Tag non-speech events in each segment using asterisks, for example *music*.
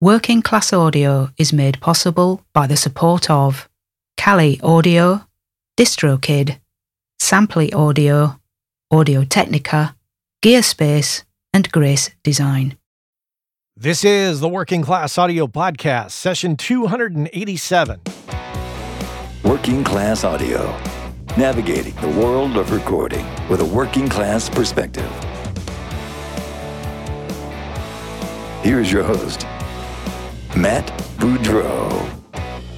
Working Class Audio is made possible by the support of Kali Audio, DistroKid, Samply Audio, Audio Technica, Gearspace, and Grace Design. This is the Working Class Audio Podcast, session 287. Working Class Audio, navigating the world of recording with a working class perspective. Here's your host, Matt Boudreau.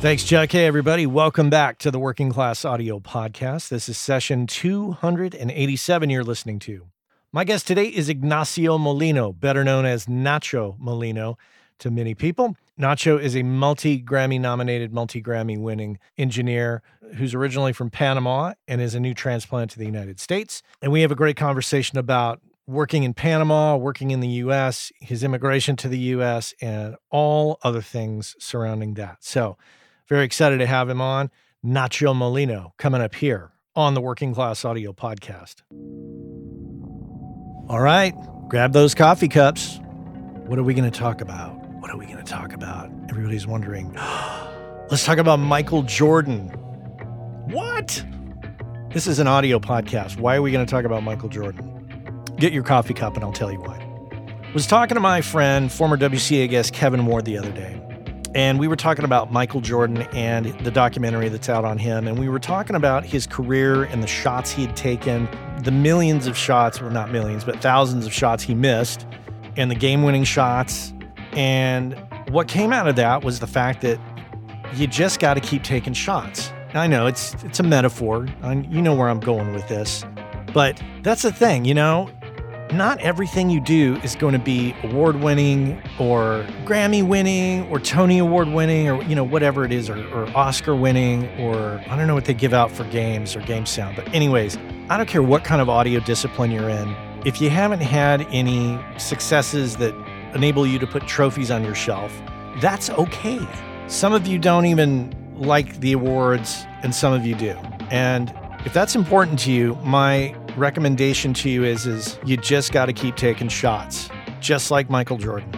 Thanks, Chuck. Hey, everybody. Welcome back to the Working Class Audio Podcast. This is session 287 you're listening to. My guest today is Ignacio Molino, better known as Nacho Molino to many people. Nacho is a multi Grammy nominated, multi Grammy winning engineer who's originally from Panama and is a new transplant to the United States. And we have a great conversation about working in Panama, working in the US, his immigration to the US, and all other things surrounding that. So, very excited to have him on. Nacho Molino coming up here on the Working Class Audio Podcast. All right, grab those coffee cups. What are we going to talk about? What are we going to talk about? Everybody's wondering. *gasps* Let's talk about Michael Jordan. What? This is an audio podcast. Why are we going to talk about Michael Jordan? Get your coffee cup and I'll tell you why. I was talking to my friend, former WCA guest Kevin Ward, the other day, and we were talking about Michael Jordan and the documentary that's out on him. And we were talking about his career and the shots he had taken, the millions of shots, well, not millions, but thousands of shots he missed, and the game winning shots. And what came out of that was the fact that you just got to keep taking shots. I know it's it's a metaphor. I, you know where I'm going with this. But that's the thing, you know, not everything you do is going to be award winning or Grammy winning or Tony Award winning or, you know, whatever it is, or, or, Oscar winning or I don't know what they give out for games or game sound. But, anyways, I don't care what kind of audio discipline you're in. If you haven't had any successes that enable you to put trophies on your shelf, that's okay. Some of you don't even like the awards, and some of you do. And if that's important to you, my recommendation to you is is you just got to keep taking shots, just like Michael Jordan.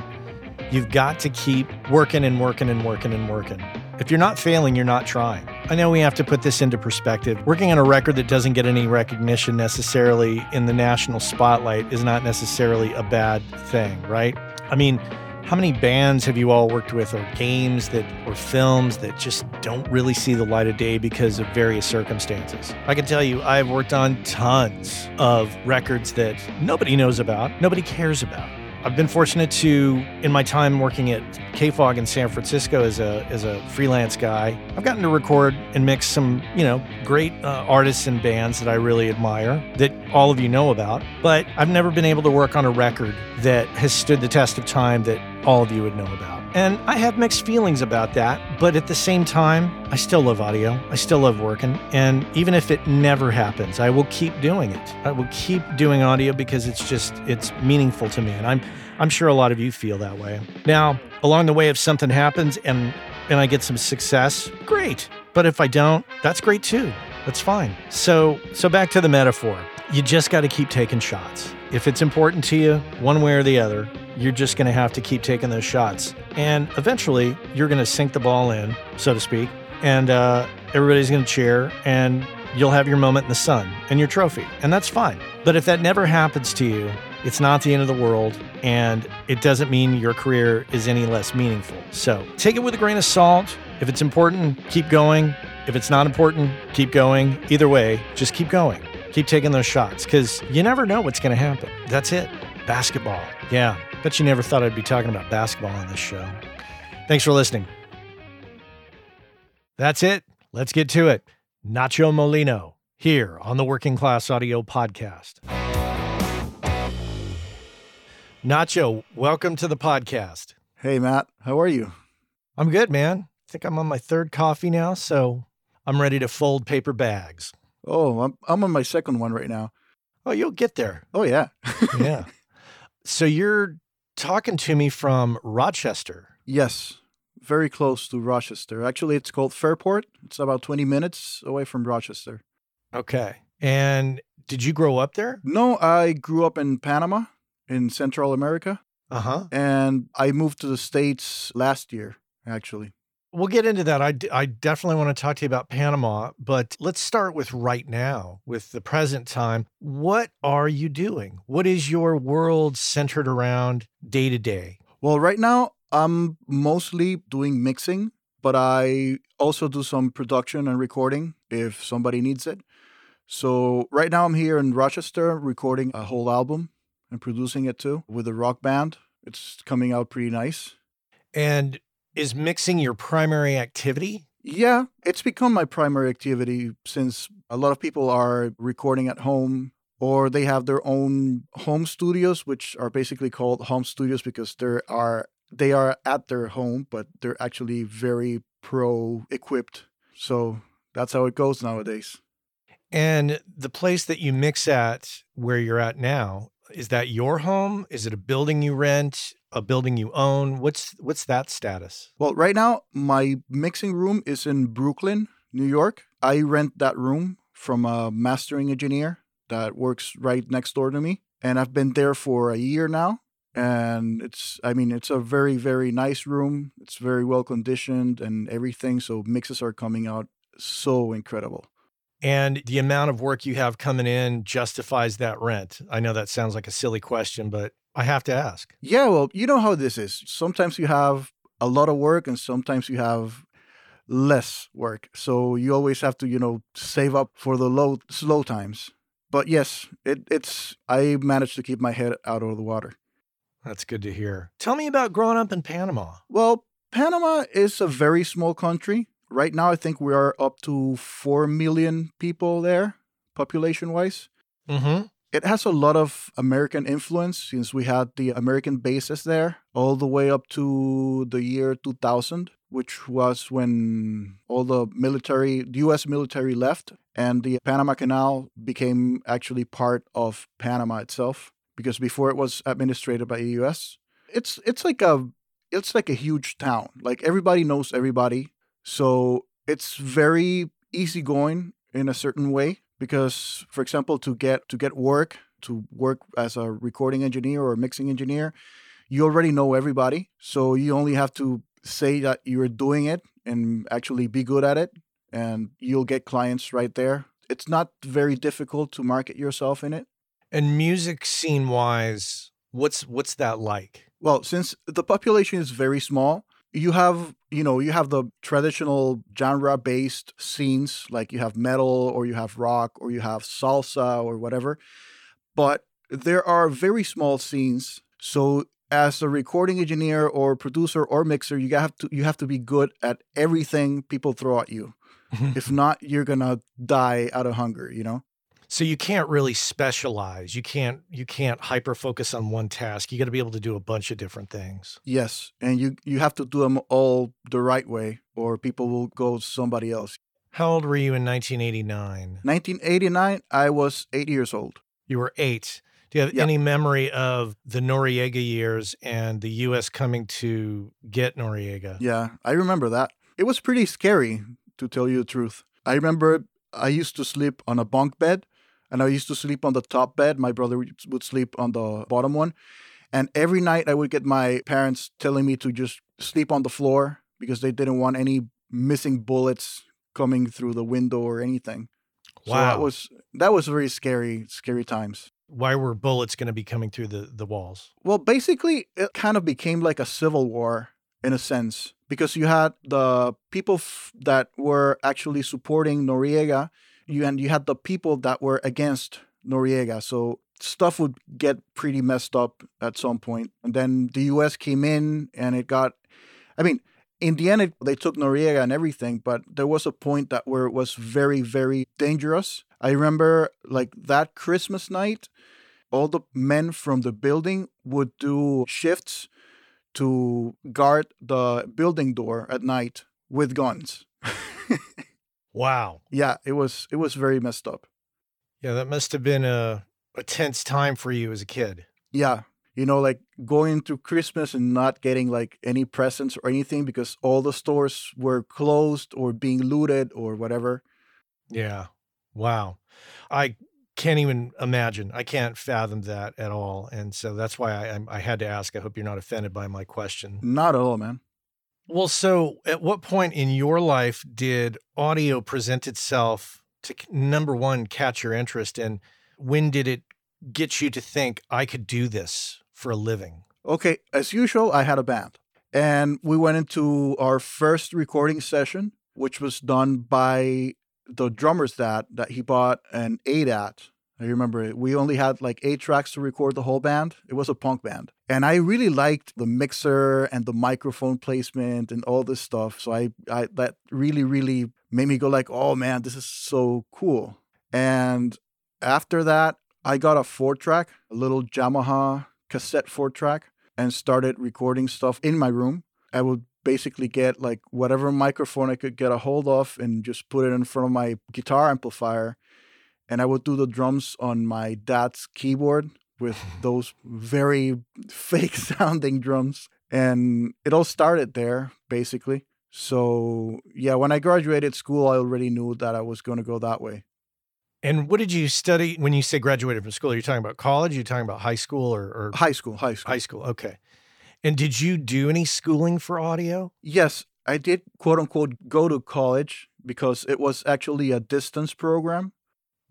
You've got to keep working and working and working and working. If you're not failing, you're not trying. I know we have to put this into perspective. Working on a record that doesn't get any recognition necessarily in the national spotlight is not necessarily a bad thing, right? I mean, how many bands have you all worked with, or games that, or films that just don't really see the light of day because of various circumstances? I can tell you, I've worked on tons of records that nobody knows about, nobody cares about. I've been fortunate to, in my time working at KFOG in San Francisco as a as a freelance guy, I've gotten to record and mix some, you know, great uh, artists and bands that I really admire that all of you know about. But I've never been able to work on a record that has stood the test of time that all of you would know about. And I have mixed feelings about that, but at the same time, I still love audio. I still love working. And even if it never happens, I will keep doing it. I will keep doing audio because it's just it's meaningful to me. And I'm I'm sure a lot of you feel that way. Now, along the way if something happens and and I get some success, great. But if I don't, that's great too. That's fine. So so back to the metaphor. You just got to keep taking shots. If it's important to you, one way or the other, you're just going to have to keep taking those shots. And eventually, you're going to sink the ball in, so to speak, and uh, everybody's going to cheer, and you'll have your moment in the sun and your trophy. And that's fine. But if that never happens to you, it's not the end of the world, and it doesn't mean your career is any less meaningful. So take it with a grain of salt. If it's important, keep going. If it's not important, keep going. Either way, just keep going. Keep taking those shots because you never know what's going to happen. That's it. Basketball. Yeah. Bet you never thought I'd be talking about basketball on this show. Thanks for listening. That's it. Let's get to it. Nacho Molino here on the Working Class Audio Podcast. Nacho, welcome to the podcast. Hey, Matt. How are you? I'm good, man. I think I'm on my third coffee now, so I'm ready to fold paper bags. Oh, I'm, I'm on my second one right now. Oh, you'll get there. Oh, yeah. *laughs* yeah. So you're talking to me from Rochester. Yes, very close to Rochester. Actually, it's called Fairport. It's about 20 minutes away from Rochester. Okay. And did you grow up there? No, I grew up in Panama in Central America. Uh huh. and I moved to the States last year, actually. We'll get into that. I, d- I definitely want to talk to you about Panama, but let's start with right now, with the present time. What are you doing? What is your world centered around day to day? Well, right now, I'm mostly doing mixing, but I also do some production and recording if somebody needs it. So, right now, I'm here in Rochester recording a whole album and producing it too with a rock band. It's coming out pretty nice. And is mixing your primary activity? Yeah, it's become my primary activity since a lot of people are recording at home or they have their own home studios which are basically called home studios because there are they are at their home but they're actually very pro equipped. So that's how it goes nowadays. And the place that you mix at where you're at now, is that your home? Is it a building you rent? A building you own? What's what's that status? Well, right now my mixing room is in Brooklyn, New York. I rent that room from a mastering engineer that works right next door to me, and I've been there for a year now. And it's, I mean, it's a very, very nice room. It's very well conditioned and everything. So mixes are coming out so incredible. And the amount of work you have coming in justifies that rent. I know that sounds like a silly question, but I have to ask. Yeah, well, you know how this is. Sometimes you have a lot of work and sometimes you have less work. So you always have to, you know, save up for the low slow times. But yes, it, it's I managed to keep my head out of the water. That's good to hear. Tell me about growing up in Panama. Well, Panama is a very small country. Right now I think we are up to 4 million people there population wise. Mm-hmm. It has a lot of American influence since we had the American bases there all the way up to the year 2000, which was when all the military, the US military left and the Panama Canal became actually part of Panama itself because before it was administered by the US. It's it's like a it's like a huge town. Like everybody knows everybody. So it's very easygoing in a certain way because for example to get to get work to work as a recording engineer or a mixing engineer you already know everybody. So you only have to say that you're doing it and actually be good at it and you'll get clients right there. It's not very difficult to market yourself in it. And music scene wise, what's what's that like? well since the population is very small you have you know you have the traditional genre based scenes like you have metal or you have rock or you have salsa or whatever but there are very small scenes. So as a recording engineer or producer or mixer you have to you have to be good at everything people throw at you. *laughs* If not you're gonna die out of hunger you know So you can't really specialize. You can't you can't hyper focus on one task. You got to be able to do a bunch of different things. yes and you you have to do them all the right way or people will go somebody else How old were you in 1989? 1989 i was eight years old You were 8. Do you have Yeah. any memory of the Noriega years and the US coming to get Noriega? Yeah, I remember that. It was pretty scary, to tell you the truth. I remember I used to sleep on a bunk bed, and I used to sleep on the top bed. My brother would sleep on the bottom one. And every night I would get my parents telling me to just sleep on the floor because they didn't want any missing bullets coming through the window or anything. So that was that was very scary, scary times. Why were bullets going to be coming through the, the walls? Well, basically, it kind of became like a civil war in a sense because you had the people f- that were actually supporting Noriega, you and you had the people that were against Noriega. So stuff would get pretty messed up at some point. and then the U.S. came in, and it got. I mean, in the end, they took Noriega and everything, but there was a point that where it was very, very dangerous. I remember like that Christmas night all the men from the building would do shifts to guard the building door at night with guns. *laughs* Wow. yeah, it was it was very messed up. Yeah, that must have been a, a tense time for you as a kid. Yeah, you know, like going through Christmas and not getting like any presents or anything because all the stores were closed or being looted or whatever. Yeah. Wow. I can't even imagine. I can't fathom that at all. And so that's why I, I had to ask. I hope you're not offended by my question. Not at all, man. Well, so at what point in your life did audio present itself to number one, catch your interest? And when did it get you to think I could do this for a living? Okay, as usual, I had a band. And we went into our first recording session, which was done by the drummer's that that he bought an ADAT. I remember. We only had like eight tracks to record the whole band. It was a punk band. And I really liked the mixer and the microphone placement and all this stuff. So I, I that really, really made me go like, oh man, this is so cool. And after that, I got a four track, a little Yamaha cassette four track, and started recording stuff in my room. I would basically get like whatever microphone I could get a hold of and just put it in front of my guitar amplifier. And I would do the drums on my dad's keyboard with *laughs* those very fake *laughs* sounding drums. And it all started there, basically. So, yeah, when I graduated school, I already knew that I was going to go that way. And what did you study when you say graduated from school? Are you talking about college? Are you talking about high school or, or high school? High school. High school. Okay. And did you do any schooling for audio? Yes, I did quote unquote go to college because it was actually a distance program.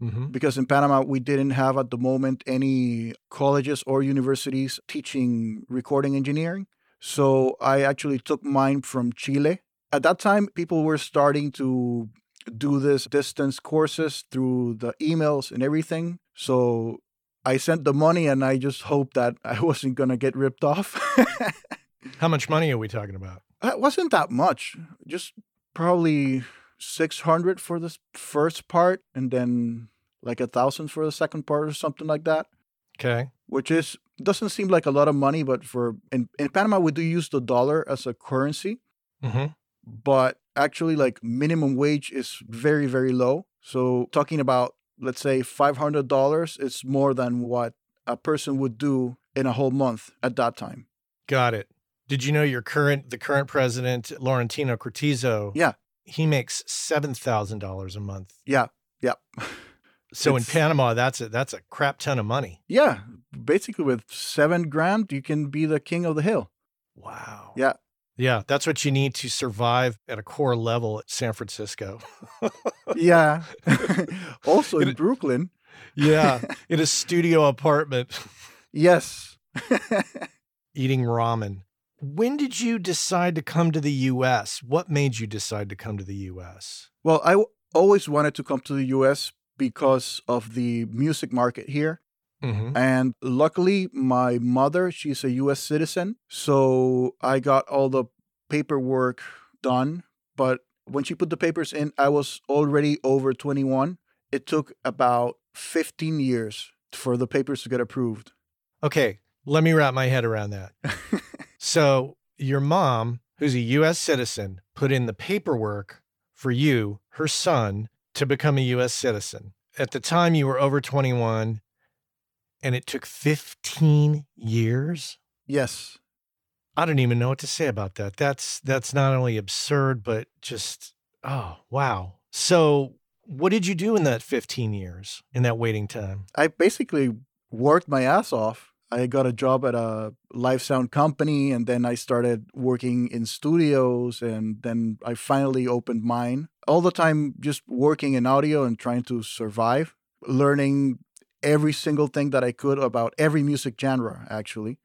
Mm-hmm. Because in Panama, we didn't have at the moment any colleges or universities teaching recording engineering. So I actually took mine from Chile. At that time, people were starting to do this distance courses through the emails and everything. So I sent the money and I just hoped that *laughs* I wasn't going to get ripped off. *laughs* How much money are we talking about? It wasn't that much. Just probably 600 for the first part and then like a thousand for the second part or something like that. Okay. Which is doesn't seem like a lot of money, but for in, in Panama we do use the dollar as a currency. Mm-hmm. But actually like minimum wage is very, very low. So talking about let's say $500 is more than what a person would do in a whole month at that time. Got it. Did you know your current the current president Laurentino Cortizo? Yeah. He makes seven thousand dollars a month. Yeah. Yeah. *laughs* So it's, in Panama, that's a that's a crap ton of money. Yeah. Basically with seven grand, you can be the king of the hill. Wow. Yeah. Yeah, that's what you need to survive at a core level at San Francisco. *laughs* yeah. *laughs* also in, in Brooklyn. yeah, in a studio apartment. Yes. Eating ramen. When did you decide to come to the US? What made you decide to come to the US? Well, I w- always wanted to come to the US because of the music market here. Mm-hmm. And luckily, my mother, she's a US citizen. So I got all the paperwork done. But when she put the papers in, I was already over 21. It took about 15 years for the papers to get approved. Okay. Let me wrap my head around that. *laughs* so your mom, who's a US citizen, put in the paperwork for you, her son, to become a US citizen. At the time, you were over 21 and it took 15 years? Yes. I don't even know what to say about that. That's that's not only absurd but just oh, wow. So, what did you do in that 15 years in that waiting time? I basically worked my ass off. I got a job at a live sound company and then I started working in studios and then I finally opened mine. All the time just working in audio and trying to survive, learning every single thing that I could about every music genre, actually.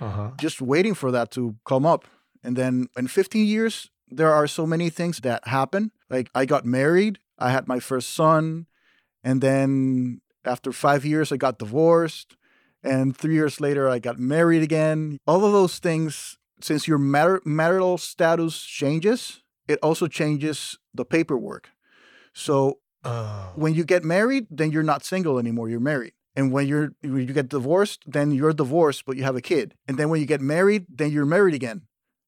Uh-huh. Just waiting for that to come up. And then in 15 years, there are so many things that happen. Like I got married, I had my first son, and then after five years, I got divorced. And three years later, I got married again. All of those things, since your mar- marital status changes, it also changes the paperwork. So Oh. when you get married, then you're not single anymore. You're married. And when you're when you get divorced, then you're divorced, but you have a kid. And then when you get married, then you're married again.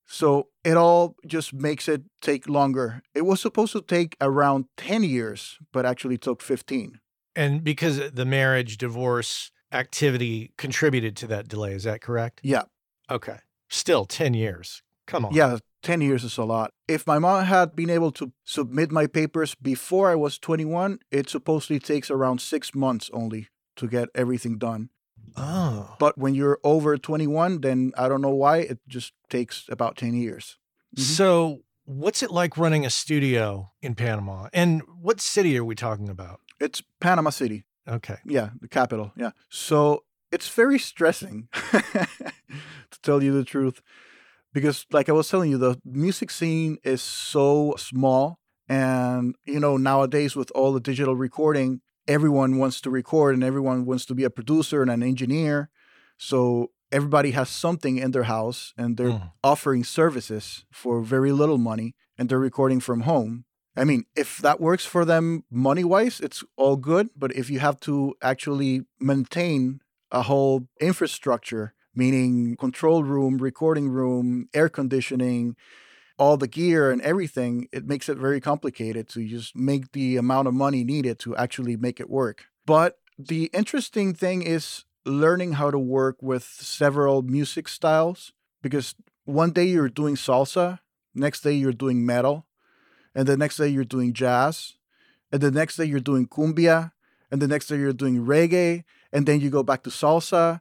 So it all just makes it take longer. It was supposed to take around 10 years, but actually took 15. And because the marriage divorce activity contributed to that delay, is that correct? Yeah. Okay. Still 10 years. Come on. Yeah, 10 years is a lot. If my mom had been able to submit my papers before I was 21, it supposedly takes around six months only to get everything done. Oh. But when you're over 21, then I don't know why, it just takes about 10 years. Mhm. So, what's it like running a studio in Panama? And what city are we talking about? It's Panama City. Okay. Yeah, the capital. Yeah. So it's very stressing, *laughs* to tell you the truth, because, like I was telling you, the music scene is so small. And, you know, nowadays with all the digital recording, everyone wants to record and everyone wants to be a producer and an engineer. So everybody has something in their house and they're Mm. offering services for very little money and they're recording from home. I mean, if that works for them money wise, it's all good. But if you have to actually maintain a whole infrastructure, meaning control room, recording room, air conditioning, all the gear and everything, it makes it very complicated to just make the amount of money needed to actually make it work. But the interesting thing is learning how to work with several music styles because one day you're doing salsa, next day you're doing metal, and the next day you're doing jazz, and the next day you're doing cumbia, and the next day you're doing reggae, and then you go back to salsa.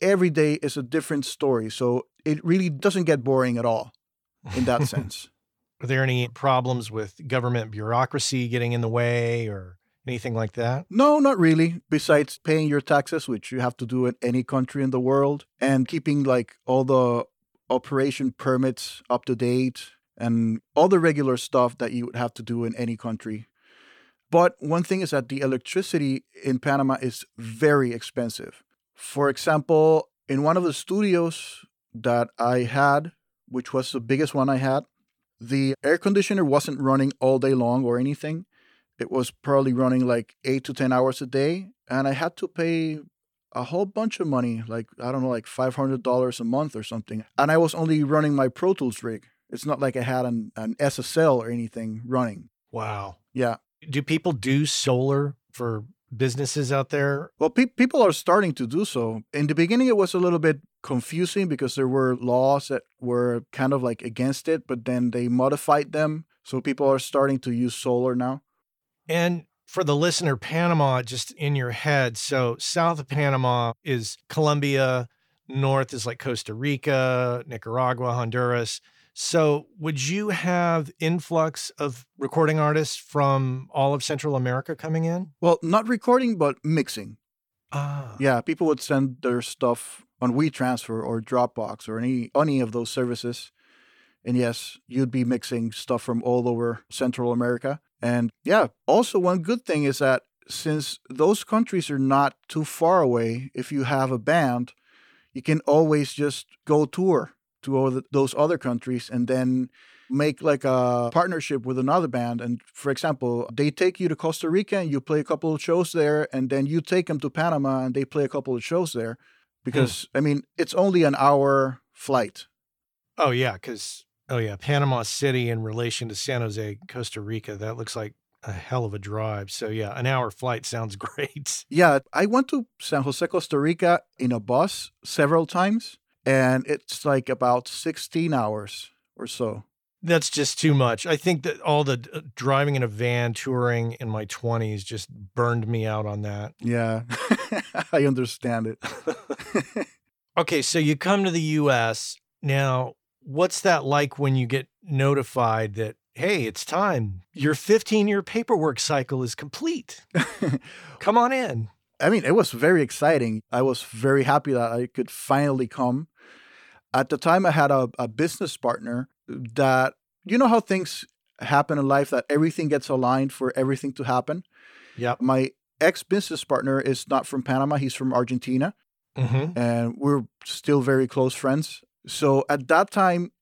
Every day is a different story. So it really doesn't get boring at all in that *laughs* sense. Are there any problems with government bureaucracy getting in the way or anything like that? No, not really. Besides paying your taxes, which you have to do in any country in the world, and keeping like all the operation permits up to date and all the regular stuff that you would have to do in any country. But one thing is that the electricity in Panama is very expensive. For example, in one of the studios that I had, which was the biggest one I had, the air conditioner wasn't running all day long or anything it was probably running like eight to 10 hours a day. And I had to pay a whole bunch of money, like, I don't know, like $500 a month or something. And I was only running my Pro Tools rig. It's not like I had an, an SSL or anything running. Wow. Yeah. Do people do solar for businesses out there? Well, pe- people are starting to do so. In the beginning, it was a little bit confusing because there were laws that were kind of like against it, but then they modified them. So people are starting to use solar now. And for the listener, Panama, just in your head. So, south of Panama is Colombia, north is like Costa Rica, Nicaragua, Honduras. So, would you have influx of recording artists from all of Central America coming in? Well, not recording, but mixing. Ah, Yeah, people would send their stuff on WeTransfer or Dropbox or any any of those services. And yes, you'd be mixing stuff from all over Central America. And yeah, also one good thing is that since those countries are not too far away, if you have a band, you can always just go tour to all the, those other countries and then make like a partnership with another band. And for example, they take you to Costa Rica and you play a couple of shows there, and then you take them to Panama and they play a couple of shows there. Hmm. Because, I mean, it's only an hour flight. oh yeah, because oh yeah, Panama City in relation to San Jose, Costa Rica, that looks like a hell of a drive. So yeah, an hour flight sounds *laughs* great. Yeah, I went to San Jose, Costa Rica in a bus several times, and it's like about 16 hours or so. That's just too much. I think that all the uh, driving in a van, touring in my 20s just burned me out on that. Yeah, *laughs* I understand it. *laughs* Okay, so you come to the US. Now, what's that like when you get notified that, hey, it's time? Your 15 year paperwork cycle is complete. *laughs* come on in. I mean, it was very exciting. I was very happy that I could finally come. At the time, I had a, a business partner that, you know, how things happen in life, that everything gets aligned for everything to happen. Yeah. My ex business partner is not from Panama, he's from Argentina, hmm and we're still very close friends. So at that time,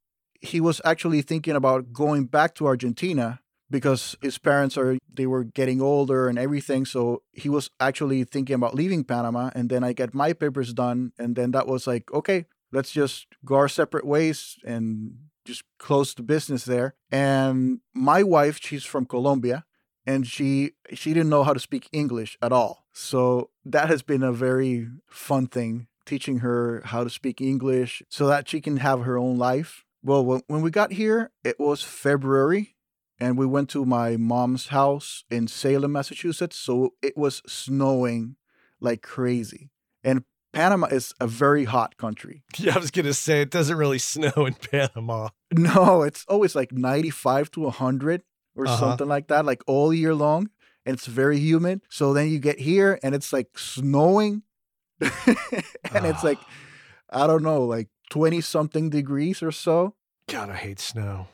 he was actually thinking about going back to Argentina because his parents are they were getting older and everything so he was actually thinking about leaving panama and then i get my papers done and then that was like okay let's just go our separate ways and just close the business there and my wife she's from colombia and she she didn't know how to speak english at all so that has been a very fun thing teaching her how to speak english so that she can have her own life Well, when, we got here, it was February, and we went to my mom's house in Salem, Massachusetts. So it was snowing like crazy. And Panama is a very hot country. *laughs* Yeah, I was going to say it doesn't really snow in *laughs* Panama. No, it's always like 95 to 100 or Uh-huh. something like that, like all year long. And it's very humid. So then you get here and it's like snowing. *laughs* and it's like, I don't know, like 20 something degrees or so. God, I hate snow.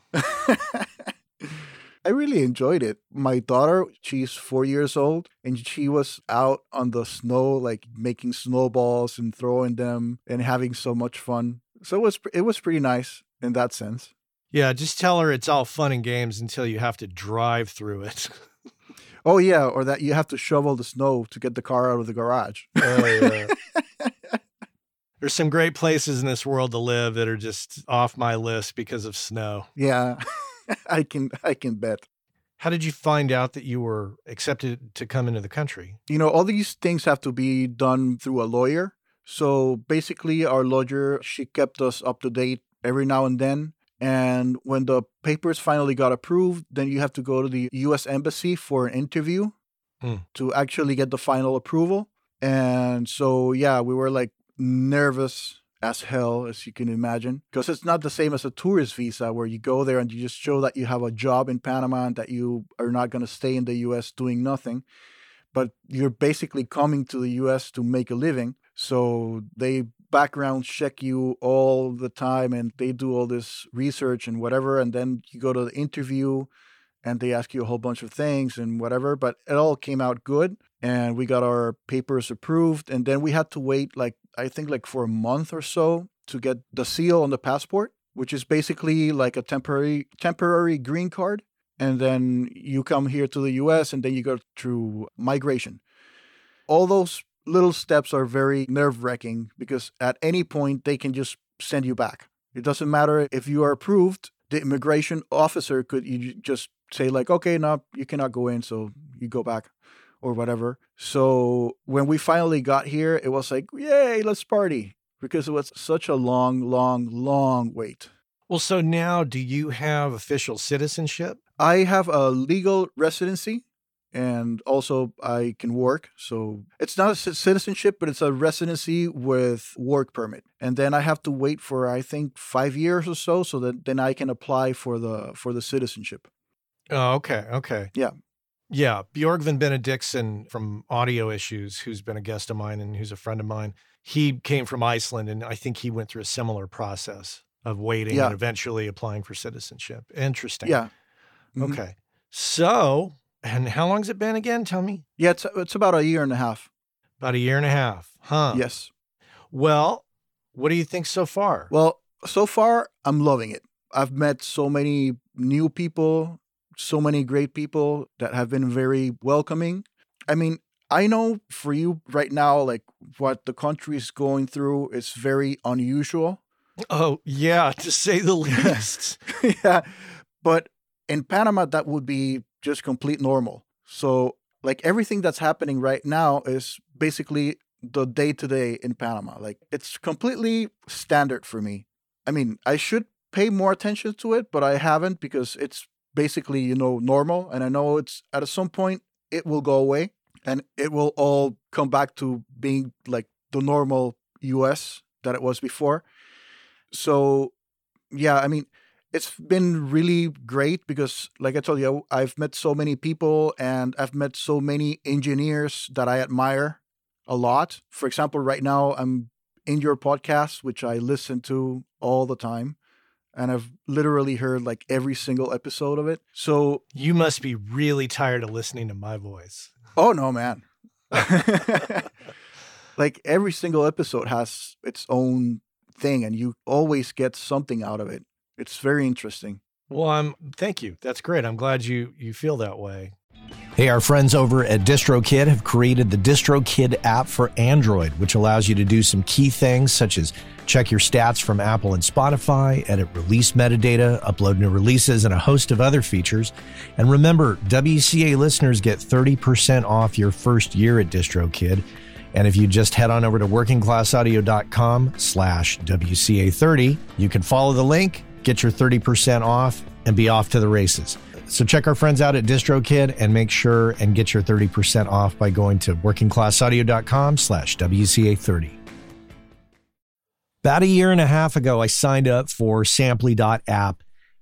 I really enjoyed it. My daughter, she's four years old, and she was out on the snow, like making snowballs and throwing them and having so much fun. So it was it was pretty nice in that sense. Yeah, just tell her it's all fun and games until you have to drive through it. Oh yeah, or that you have to shovel the snow to get the car out of the garage. oh, yeah. *laughs* There's some great places in this world to live that are just off my list because of snow. Yeah, *laughs* *laughs* I can I can bet. How did you find out that you were accepted to come into the country? You know, all these things have to be done through a lawyer. So basically, our lawyer she kept us up to date every now and then. And when the papers finally got approved, then you have to go to the U.S. embassy for an interview Hmm. to actually get the final approval. And so, yeah, we were like nervous as hell, as you can imagine, because it's not the same as a tourist visa where you go there and you just show that you have a job in Panama and that you are not going to stay in the U.S. doing nothing but you're basically coming to the US to make a living. So they background check you all the time and they do all this research and whatever. And then you go to the interview and they ask you a whole bunch of things and whatever. But it all came out good and we got our papers approved. And then we had to wait, like, I think, like for a month or so to get the seal on the passport, which is basically like a temporary temporary green card and then you come here to the US and then you go through migration. All those little steps are very nerve wracking because at any point they can just send you back. It doesn't matter if you are approved, the immigration officer could you just say, like, okay, no, you cannot go in, so you go back or whatever. So when we finally got here, it was like, yay, let's party because it was such a long, long, long wait. Well, so now do you have official citizenship? I have a legal residency and also I can work. So it's not a citizenship, but it's a residency with work permit. And then I have to wait for I think 5 years or so so that then I can apply for the for the citizenship. Oh, okay. Okay. Yeah. Yeah. Bjorgvin Benediktsson from Audio Issues, who's been a guest of mine and who's a friend of mine, he came from Iceland and I think he went through a similar process of waiting Yeah. and eventually applying for citizenship. Interesting. Yeah. Mhm. Okay. So, and how long's it been again? Tell me. Yeah, it's it's about a year and a half. About a year and a half. Huh. Yes. Well, what do you think so far? Well, so far I'm loving it. I've met so many new people, so many great people that have been very welcoming. I mean, I know for you right now, like what the country is going through is very unusual. oh, yeah, to say the *laughs* least. yeah. But in Panama, that would be just complete normal. So, like everything that's happening right now is basically the day to day in Panama. Like it's completely standard for me. I mean, I should pay more attention to it, but I haven't because it's basically, you know, normal. And I know it's at some point it will go away and it will all come back to being like the normal US that it was before. So, yeah, I mean, it's been really great because, like I told you, I've met so many people and I've met so many engineers that I admire a lot. For example, right now I'm in your podcast, which I listen to all the time. And I've literally heard like every single episode of it. So, you must be really tired of listening to my voice. oh no, man. *laughs* like every single episode has its own thing, and you always get something out of it. It's very interesting. Well, I'm thank you. That's great. I'm glad you you feel that way. Hey, our friends over at DistroKid have created the DistroKid app for Android, which allows you to do some key things such as check your stats from Apple and Spotify, edit release metadata, upload new releases, and a host of other features. And remember, WCA listeners get 30% off your first year at DistroKid. And if you just head on over to workingclassaudio.com slash WCA30, you can follow the link, get your 30% off, and be off to the races. So check our friends out at DistroKid and make sure and get your 30% off by going to workingclassaudio.com slash WCA30. About a year and a half ago, I signed up for Samply.app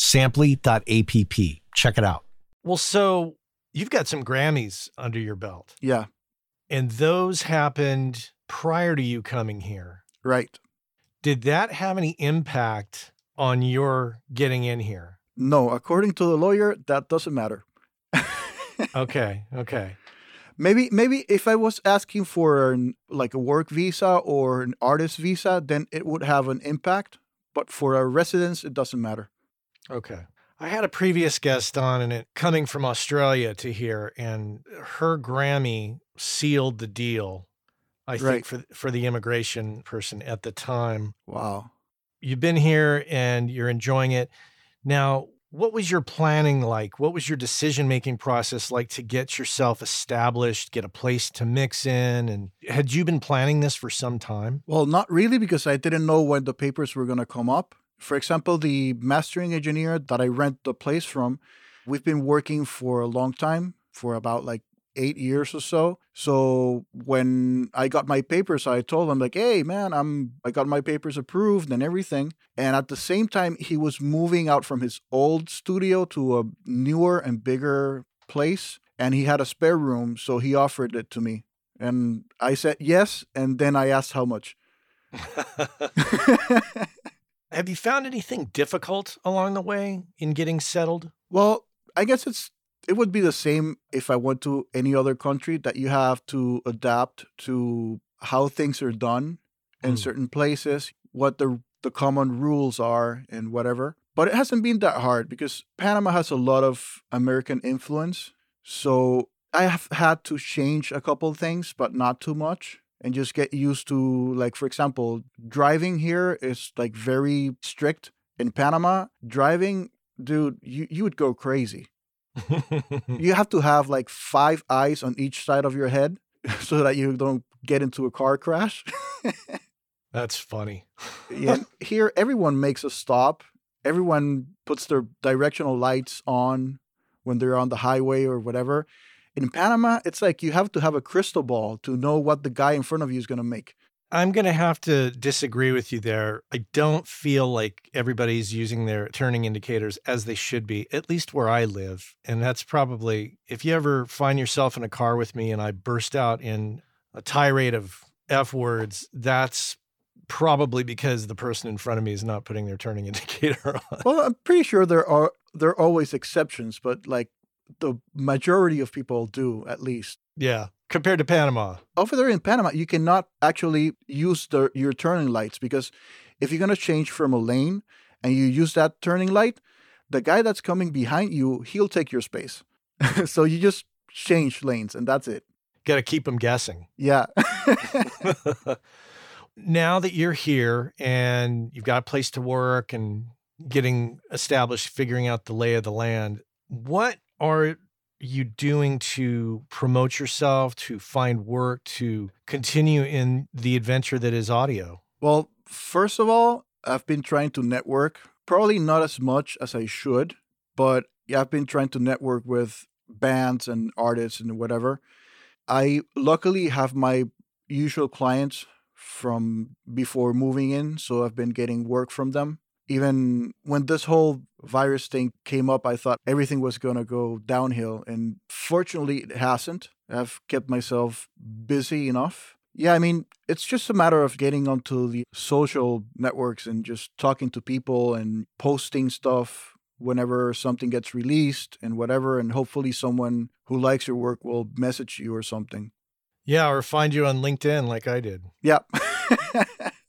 Samply.app. Check it out. Well, so you've got some Grammys under your belt, Yeah, and those happened prior to you coming here. right. Did that have any impact on your getting in here? No, according to the lawyer, that doesn't matter. *laughs* Okay, okay. Maybe maybe if I was asking for an, like a work visa or an artist visa, then it would have an impact. But for a residence, it doesn't matter. Okay. I had a previous guest on, and it coming from Australia to here, and her Grammy sealed the deal. I think for for the immigration person at the time. Wow. You've been here and you're enjoying it. Now, what was your planning like? What was your decision making process like to get yourself established, get a place to mix in? And had you been planning this for some time? Well, not really because I didn't know when the papers were going to come up. For example, the mastering engineer that I rent the place from, we've been working for a long time, for about like eight years or so. So when I got my papers, I told him like, "Hey, man, I'm I got my papers approved and everything." And at the same time, he was moving out from his old studio to a newer and bigger place, and he had a spare room, so he offered it to me. And I said yes, and then I asked how much. *laughs* *laughs* *laughs* Have you found anything difficult along the way in getting settled? Well, I guess it's it would be the same if I went to any other country that you have to adapt to how things are done in Hmm. certain places, what the the common rules are and whatever. But it hasn't been that hard because Panama has a lot of American influence. So I have had to change a couple things, but not too much. And just get used to, like, for example, driving here is like very strict. In Panama, driving, dude, you, you would go crazy *laughs* you have to have like five eyes on each side of your head *laughs* so that you don't get into a car crash. *laughs* That's funny. yeah. Here, everyone makes a stop. Everyone puts their directional lights on when they're on the highway or whatever. In Panama, it's like you have to have a crystal ball to know what the guy in front of you is going to make. I'm going to have to disagree with you there. I don't feel like everybody's using their turning indicators as they should be, at least where I live. And that's probably, if you ever find yourself in a car with me and I burst out in a tirade of F words, that's probably because the person in front of me is not putting their turning *laughs* indicator on. Well, I'm pretty sure there are there are always exceptions, but like the majority of people do at least. Yeah. Compared to Panama. over there in Panama, you cannot actually use the your turning lights because if you're gonna change from a lane and you use that turning light, the guy that's coming behind you, he'll take your space. *laughs* so you just change lanes and that's it. Got to keep them guessing. Yeah. *laughs* now that you're here and you've got a place to work and getting established, figuring out the lay of the land, what are you doing to promote yourself, to find work, to continue in the adventure that is audio? well, first of all, I've been trying to network, probably not as much as I should, but I've been trying to network with bands and artists and whatever. I luckily have my usual clients from before moving in. So I've been getting work from them. Even when this whole virus thing came up, I thought everything was going to go downhill. And fortunately, it hasn't. I've kept myself busy enough. Yeah, I mean, it's just a matter of getting onto the social networks and just talking to people and posting stuff whenever something gets released and whatever. And hopefully, someone who likes your work will message you or something. Yeah, or find you on LinkedIn like I did. Yeah. *laughs*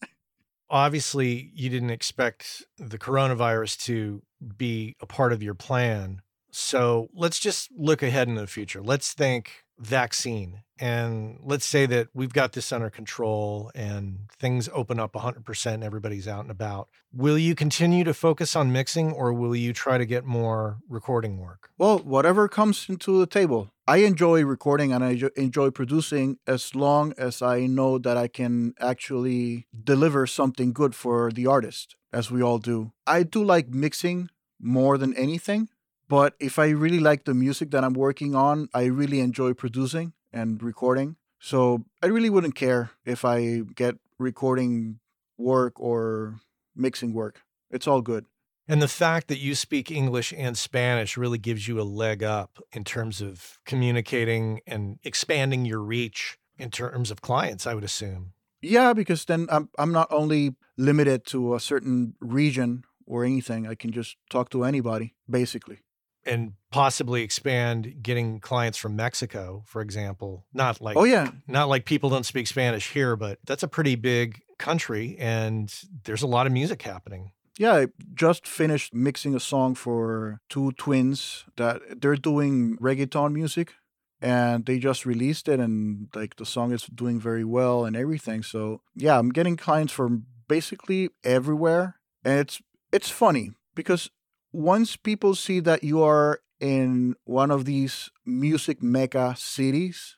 Obviously, you didn't expect the coronavirus to be a part of your plan. So let's just look ahead in the future. Let's think vaccine. And let's say that we've got this under control and things open up 100% and everybody's out and about. Will you continue to focus on mixing or will you try to get more recording work? Well, whatever comes into the table. I enjoy recording and I enjoy producing as long as I know that I can actually deliver something good for the artist, as we all do. I do like mixing more than anything. But if I really like the music that I'm working on, I really enjoy producing and recording. So I really wouldn't care if I get recording work or mixing work. It's all good. And the fact that you speak English and Spanish really gives you a leg up in terms of communicating and expanding your reach in terms of clients, I would assume. Yeah, because then I'm I'm not only limited to a certain region or anything. I can just talk to anybody, basically and possibly expand getting clients from Mexico, for example. Not like oh yeah, not like people don't speak Spanish here, but that's a pretty big country, and there's a lot of music happening. Yeah, I just finished mixing a song for two twins that they're doing reggaeton music and they just released it and like the song is doing very well and everything. So, yeah, I'm getting clients from basically everywhere and it's it's funny because once people see that you are in one of these music mecca cities,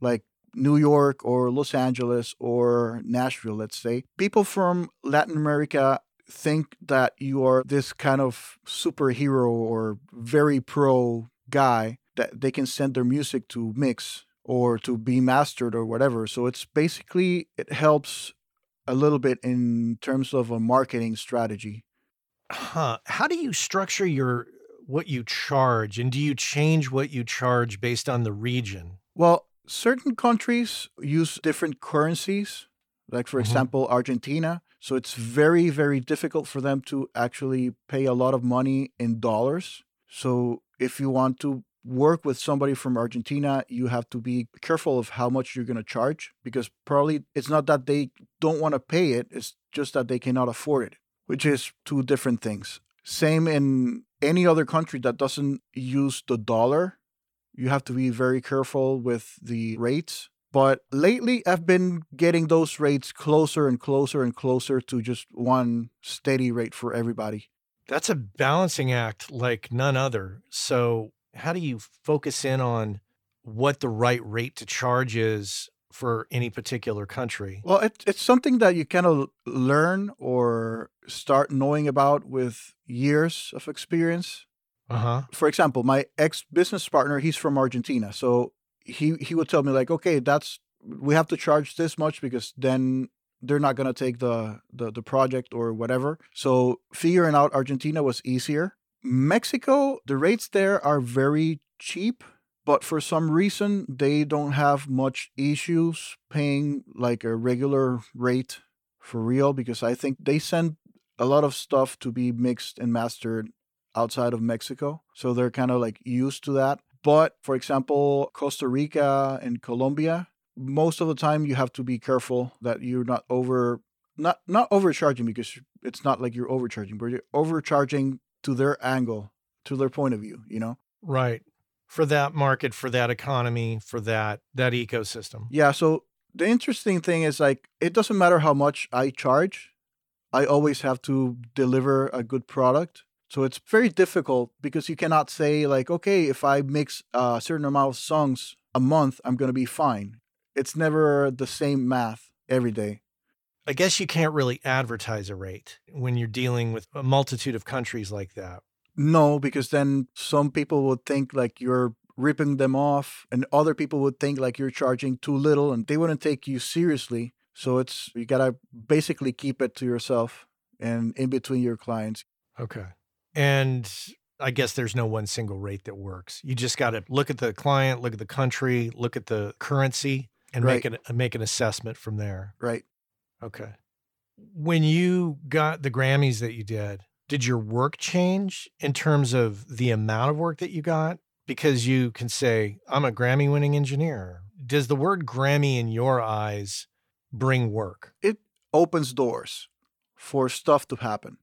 like New York or Los Angeles or Nashville, let's say, people from Latin America think that you are this kind of superhero or very pro guy that they can send their music to mix or to be mastered or whatever. So it's basically, it helps a little bit in terms of a marketing strategy huh how do you structure your what you charge and do you change what you charge based on the region well certain countries use different currencies like for mm-hmm. example argentina so it's very very difficult for them to actually pay a lot of money in dollars so if you want to work with somebody from Argentina, you have to be careful of how much you're going to charge because probably it's not that they don't want to pay it, it's just that they cannot afford it which is two different things. Same in any other country that doesn't use the dollar. You have to be very careful with the rates. But lately, I've been getting those rates closer and closer and closer to just one steady rate for everybody. That's a balancing act like none other. So, how do you focus in on what the right rate to charge is for any particular country? Well, it, it's something that you kind of learn or start knowing about with years of experience. Uh-huh. For example, my ex business partner, he's from Argentina. So he, he would tell me, like, okay, that's, we have to charge this much because then they're not going to take the, the, the project or whatever. So figuring out Argentina was easier. Mexico, the rates there are very cheap but for some reason they don't have much issues paying like a regular rate for real because I think they send a lot of stuff to be mixed and mastered outside of Mexico. So they're kind of like used to that. But for example, Costa Rica and Colombia, most of the time you have to be careful that you're not over not not overcharging because it's not like you're overcharging, but you're overcharging to their angle, to their point of view, you know? Right for that market, for that economy, for that that ecosystem. Yeah, so the interesting thing is like it doesn't matter how much I charge, I always have to deliver a good product. So it's very difficult because you cannot say like, okay, if I mix a certain amount of songs a month, I'm going to be fine. It's never the same math every day. I guess you can't really advertise a rate when you're dealing with a multitude of countries like that. No, because then some people would think like you're ripping them off, and other people would think like you're charging too little, and they wouldn't take you seriously. So it's you gotta basically keep it to yourself and in between your clients. Okay. And I guess there's no one single rate that works. You just got to look at the client, look at the country, look at the currency, and make Right. it uh, make an assessment from there. Right. Okay. When you got the Grammys that you did, did your work change in terms of the amount of work that you got? Because you can say, I'm a Grammy winning engineer. Does the word Grammy in your eyes bring work? It opens doors for stuff to happen.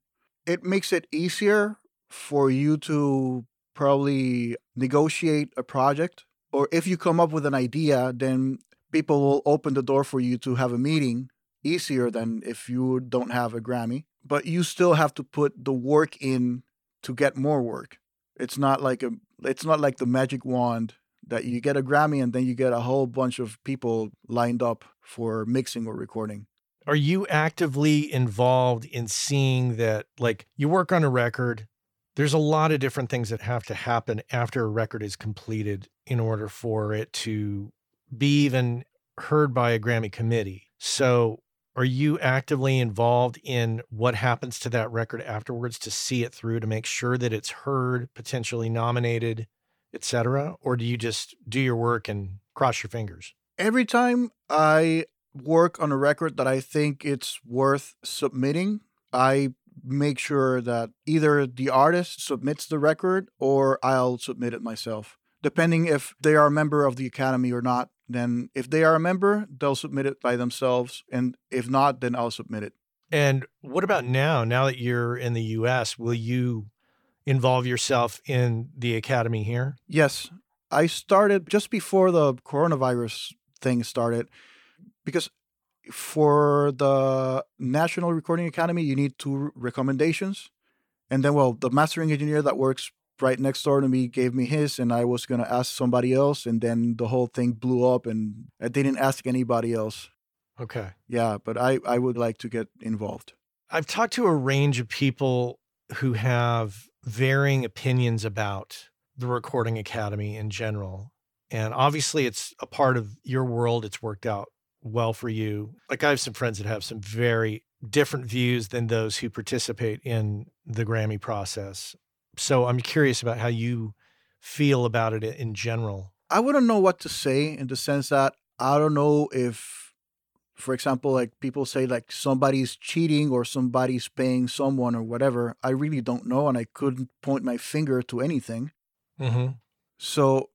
It makes it easier for you to probably negotiate a project. Or if you come up with an idea, then people will open the door for you to have a meeting easier than if you don't have a Grammy. But you still have to put the work in to get more work. It's not like a it's not like the magic wand that you get a Grammy and then you get a whole bunch of people lined up for mixing or recording. Are you actively involved in seeing that, like, you work on a record? There's a lot of different things that have to happen after a record is completed in order for it to be even heard by a Grammy committee. So, are you actively involved in what happens to that record afterwards to see it through to make sure that it's heard, potentially nominated, etc.? Or do you just do your work and cross your fingers? Every time I work on a record that I think it's worth submitting, I make sure that either the artist submits the record or I'll submit it myself. Depending if they are a member of the Academy or not, then if they are a member, they'll submit it by themselves. And if not, then I'll submit it. And what about now? Now that you're in the US, will you involve yourself in the academy here? Yes, I started just before the coronavirus thing started because for the National Recording Academy, you need two recommendations. And then, well, the mastering engineer that works right next door to me gave me his, and I was going to ask somebody else. And then the whole thing blew up, and I didn't ask anybody else. Okay. Yeah, but I, I would like to get involved. I've talked to a range of people who have varying opinions about the Recording Academy in general. And obviously, it's a part of your world. It's worked out well for you. Like, I have some friends that have some very different views than those who participate in the Grammy process. So I'm curious about how you feel about it in general. I wouldn't know what to say in the sense that I don't know if, for example, like people say like somebody's cheating or somebody's paying someone or whatever. I really don't know, and I couldn't point my finger to anything. Mm-hmm. So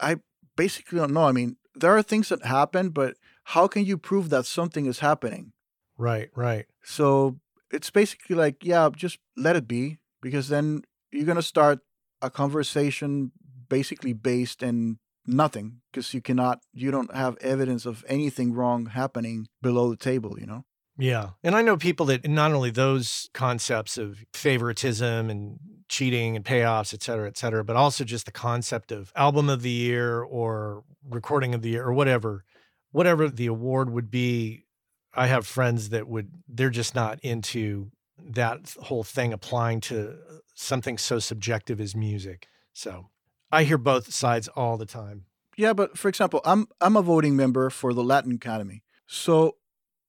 I basically don't know. I mean, there are things that happen, but how can you prove that something is happening? Right, right. So it's basically like, yeah, just let it be, because then you're gonna start a conversation basically based in nothing, because you cannot, you don't have evidence of anything wrong happening below the table, you know? Yeah. And I know people that not only those concepts of favoritism and cheating and payoffs, et cetera, et cetera, but also just the concept of album of the year or recording of the year or whatever, whatever the award would be. I have friends that would, they're just not into that whole thing applying to something so subjective as music. So I hear both sides all the time. Yeah, but for example, I'm I'm a voting member for the Latin Academy. So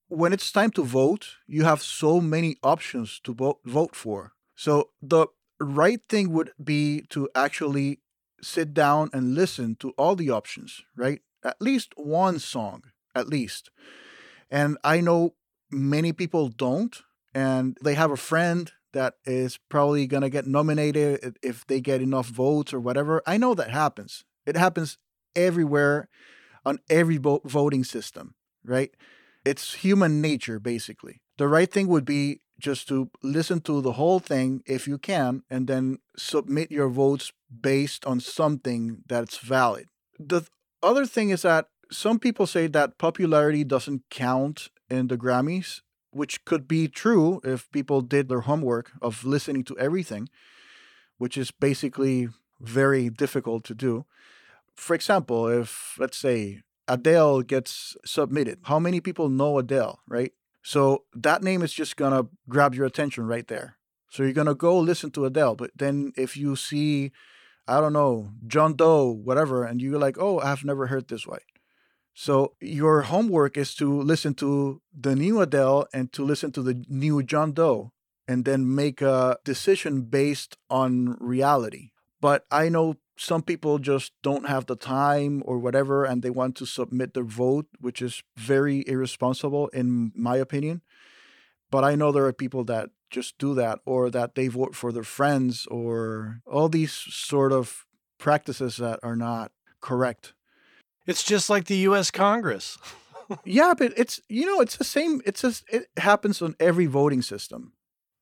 when it's time to vote, you have so many options to vote vote for. So the right thing would be to actually sit down and listen to all the options, right? At least one song, at least. And I know many people don't, and they have a friend that is probably going to get nominated if they get enough votes or whatever. I know that happens. It happens everywhere on every vo- voting system, right? It's human nature, basically. The right thing would be just to listen to the whole thing if you can, and then submit your votes based on something that's valid. The th- other thing is that some people say that popularity doesn't count in the Grammys, which could be true if people did their homework of listening to everything, which is basically very difficult to do. For example, if let's say Adele gets submitted, how many people know Adele, right? So that name is just gonna grab your attention right there. So you're gonna go listen to Adele, but then if you see, I don't know, John Doe, whatever, and you're like, oh, I've never heard this one, So your homework is to listen to the new Adele and to listen to the new John Doe and then make a decision based on reality. But I know some people just don't have the time or whatever and they want to submit their vote, which is very irresponsible in my opinion. But I know there are people that just do that or that they vote for their friends or all these sort of practices that are not correct. It's just like the US Congress. *laughs* yeah, but it's you know, it's the same it's just it happens on every voting system.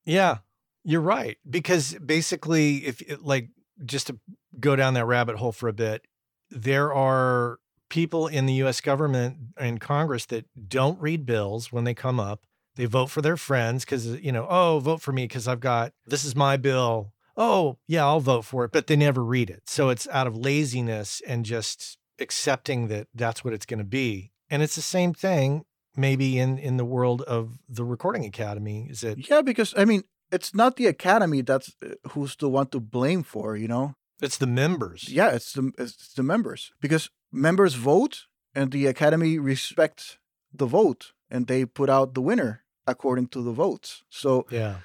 Yeah. You're right because basically if like just to go down that rabbit hole for a bit, there are people in the US government and Congress that don't read bills when they come up. They vote for their friends because, you know, oh, vote for me because I've got this is my bill. Oh, yeah, I'll vote for it. But they never read it. So it's out of laziness and just accepting that that's what it's going to be. And it's the same thing maybe in in the world of the recording academy is it yeah because i mean it's not the academy that's uh, who's the one to blame for, you know. It's the members. Yeah, it's the it's the members because members vote and the academy respects the vote and they put out the winner according to the votes. So yeah,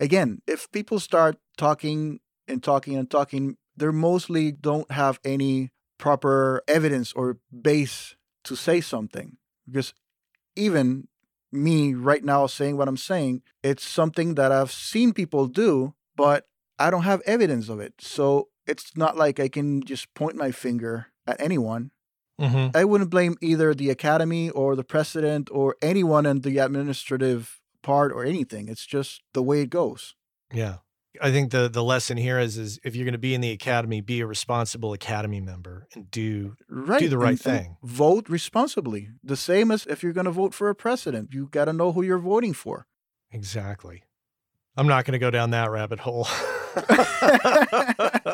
again, if people start talking and talking and talking, they mostly don't have any proper evidence or base to say something because even me right now saying what I'm saying. It's something that I've seen people do, but I don't have evidence of it. So it's not like I can just point my finger at anyone. Mm-hmm. I wouldn't blame either the academy or the president or anyone in the administrative part or anything. It's just the way it goes. Yeah. I think the the lesson here is is if you're going to be in the academy, be a responsible academy member and do right. do the right and, thing. And vote responsibly. The same as if you're going to vote for a president, you got to know who you're voting for. Exactly. I'm not going to go down that rabbit hole. *laughs* *laughs*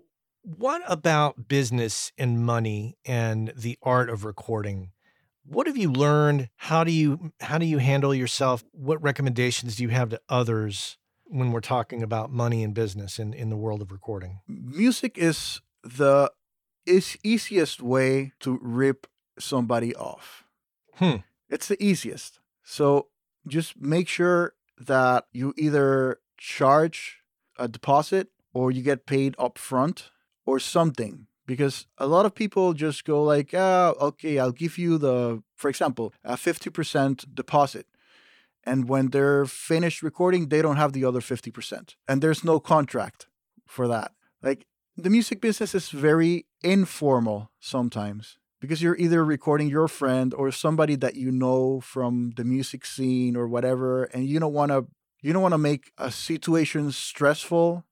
what about business and money and the art of recording? What have you learned? How do you how do you handle yourself? What recommendations do you have to others when we're talking about money and business in, in the world of recording? Music is the is easiest way to rip somebody off. Hmm. It's the easiest. So just make sure that you either charge a deposit or you get paid up front or something because a lot of people just go like ah okay i'll give you the for example a 50% deposit and when they're finished recording they don't have the other 50% and there's no contract for that. Like the music business is very informal sometimes because you're either recording your friend or somebody that you know from the music scene or whatever and you don't want to you don't want to make a situation stressful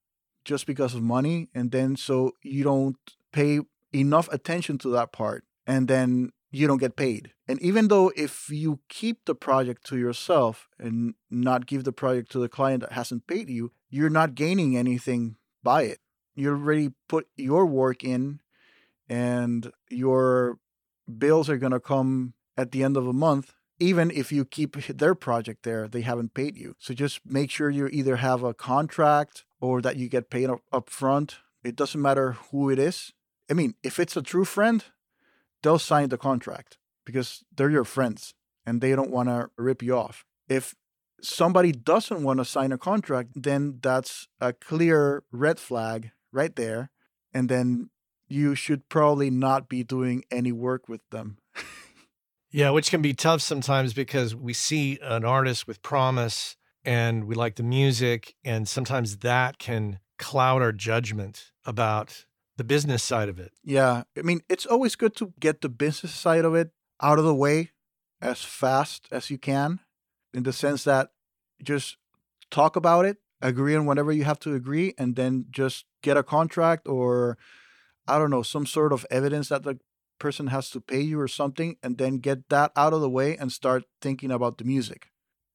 just because of money and then so you don't pay enough attention to that part and then you don't get paid. And even though if you keep the project to yourself and not give the project to the client that hasn't paid you, you're not gaining anything by it. You already put your work in and your bills are going to come at the end of a month even if you keep their project there, they haven't paid you. So just make sure you either have a contract or that you get paid up, up front. It doesn't matter who it is. I mean, if it's a true friend, they'll sign the contract because they're your friends and they don't want to rip you off. If somebody doesn't want to sign a contract, then that's a clear red flag right there. And then you should probably not be doing any work with them. *laughs* yeah, which can be tough sometimes because we see an artist with promise and we like the music and sometimes that can cloud our judgment about the business side of it. Yeah. I mean, it's always good to get the business side of it out of the way as fast as you can, in the sense that just talk about it, agree on whatever you have to agree, and then just get a contract or, I don't know, some sort of evidence that the person has to pay you or something, and then get that out of the way and start thinking about the music.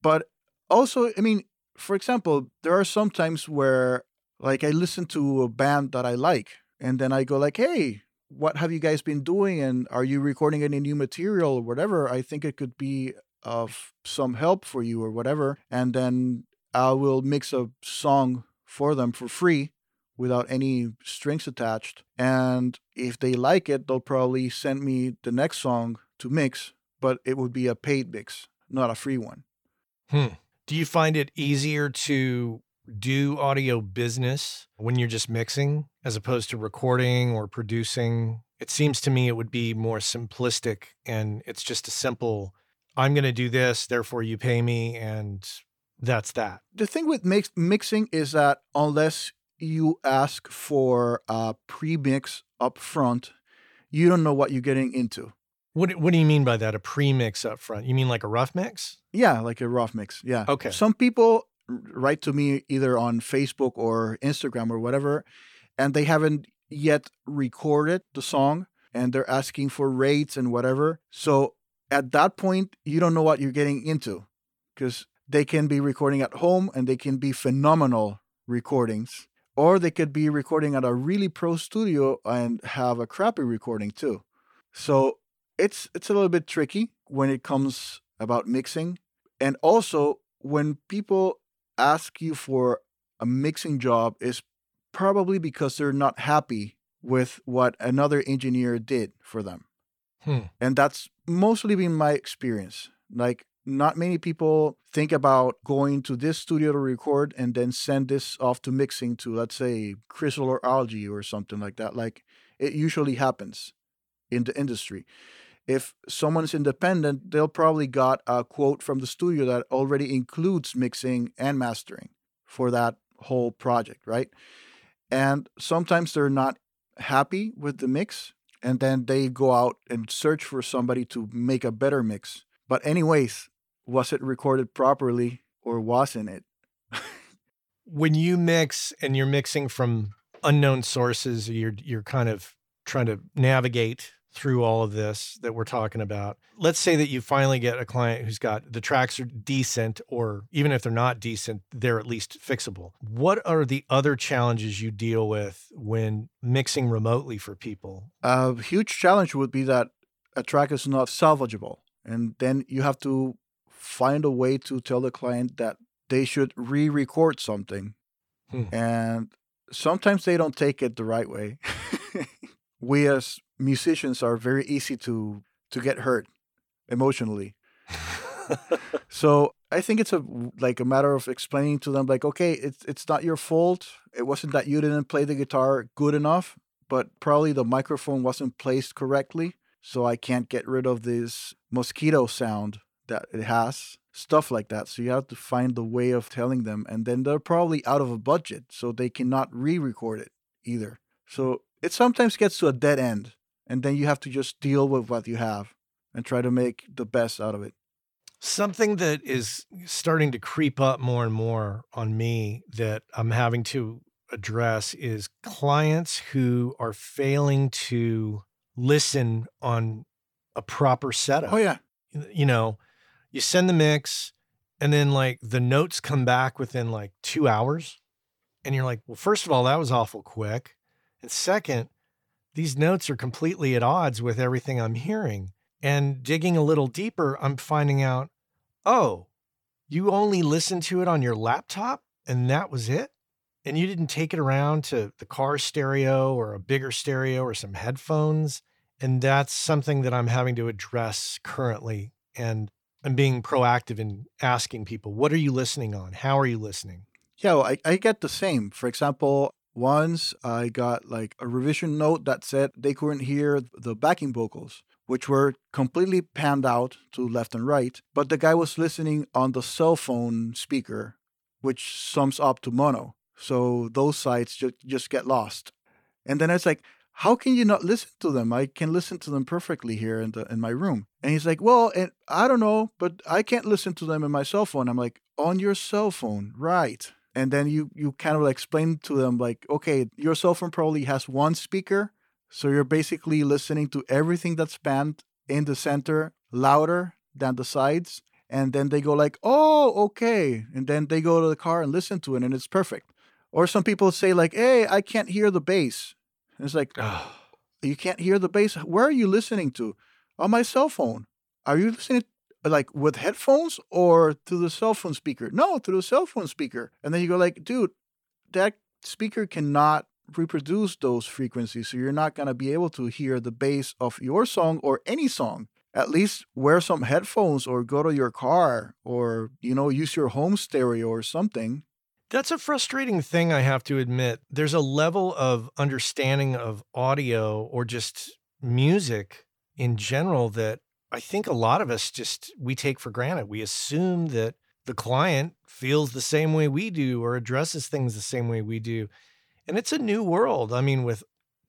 But also, I mean, for example, there are some times where like I listen to a band that I like and then I go like, "Hey, what have you guys been doing and are you recording any new material or whatever? I think it could be of some help for you or whatever." And then I will mix a song for them for free without any strings attached. And if they like it, they'll probably send me the next song to mix, but it would be a paid mix, not a free one. Hmm. Do you find it easier to do audio business when you're just mixing as opposed to recording or producing? It seems to me it would be more simplistic and it's just a simple I'm going to do this, therefore you pay me, and that's that. The thing with mix- mixing is that unless you ask for a pre-mix up front, you don't know what you're getting into. What What do you mean by that? A pre-mix up front? You mean like a rough mix? Yeah, like a rough mix. Yeah. Okay. Some people write to me either on Facebook or Instagram or whatever, and they haven't yet recorded the song and they're asking for rates and whatever. So at that point, you don't know what you're getting into because they can be recording at home and they can be phenomenal recordings, or they could be recording at a really pro studio and have a crappy recording too. So it's it's a little bit tricky when it comes about mixing. And also when people ask you for a mixing job is probably because they're not happy with what another engineer did for them. Hmm. And that's mostly been my experience. Like, not many people think about going to this studio to record and then send this off to mixing to, let's say, Chris Lord-Alge or something like that. Like, it usually happens in the industry. If someone's independent, they'll probably got a quote from the studio that already includes mixing and mastering for that whole project, right? And sometimes they're not happy with the mix and then they go out and search for somebody to make a better mix. But anyways, was it recorded properly or wasn't it? when you mix and you're mixing from unknown sources, you're you're kind of trying to navigate through all of this that we're talking about. Let's say that you finally get a client who's got the tracks are decent, or even if they're not decent, they're at least fixable. What are the other challenges you deal with when mixing remotely for people? A huge challenge would be that a track is not salvageable. And then you have to find a way to tell the client that they should re record something. Hmm. And sometimes they don't take it the right way. *laughs* we as musicians are very easy to to get hurt emotionally. *laughs* so I think it's a like a matter of explaining to them like, okay, it's it's not your fault. It wasn't that you didn't play the guitar good enough, but probably the microphone wasn't placed correctly. So I can't get rid of this mosquito sound that it has. Stuff like that. So you have to find the way of telling them. And then they're probably out of a budget. So they cannot re record it either. So it sometimes gets to a dead end. And then you have to just deal with what you have and try to make the best out of it. Something that is starting to creep up more and more on me that I'm having to address is clients who are failing to listen on a proper setup. Oh, yeah. You know, you send the mix and then like the notes come back within like two hours. And you're like, well, first of all, that was awful quick. And second, these notes are completely at odds with everything I'm hearing. And digging a little deeper, I'm finding out, oh, you only listened to it on your laptop and that was it? And you didn't take it around to the car stereo or a bigger stereo or some headphones. And that's something that I'm having to address currently. And I'm being proactive in asking people, what are you listening on? How are you listening? Yeah, well, I, I get the same. For example, once I got like a revision note that said they couldn't hear the backing vocals, which were completely panned out to left and right, but the guy was listening on the cell phone speaker, which sums up to mono. So those sides just, just get lost. And then it's like, how can you not listen to them? I can listen to them perfectly here in the in my room. And he's like, well, and I don't know, but I can't listen to them in my cell phone. I'm like, on your cell phone, right? And then you you kind of like explain to them like, okay, your cell phone probably has one speaker, so you're basically listening to everything that's panned in the center louder than the sides. And then they go like, oh, okay. And then they go to the car and listen to it, and it's perfect. Or some people say like, hey, I can't hear the bass. And it's like, oh, you can't hear the bass. Where are you listening to? On my cell phone. Are you listening like with headphones or through the cell phone speaker? No, through the cell phone speaker. And then you go like, dude, that speaker cannot reproduce those frequencies, so you're not gonna be able to hear the bass of your song or any song. At least wear some headphones or go to your car or you know use your home stereo or something. That's a frustrating thing, I have to admit. There's a level of understanding of audio or just music in general that I think a lot of us just we take for granted. We assume that the client feels the same way we do or addresses things the same way we do. And it's a new world. I mean, with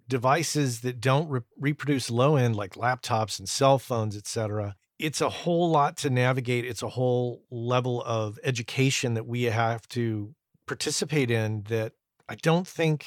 devices that don't re- reproduce low end like laptops and cell phones, et cetera, it's a whole lot to navigate. It's a whole level of education that we have to participate in that I don't think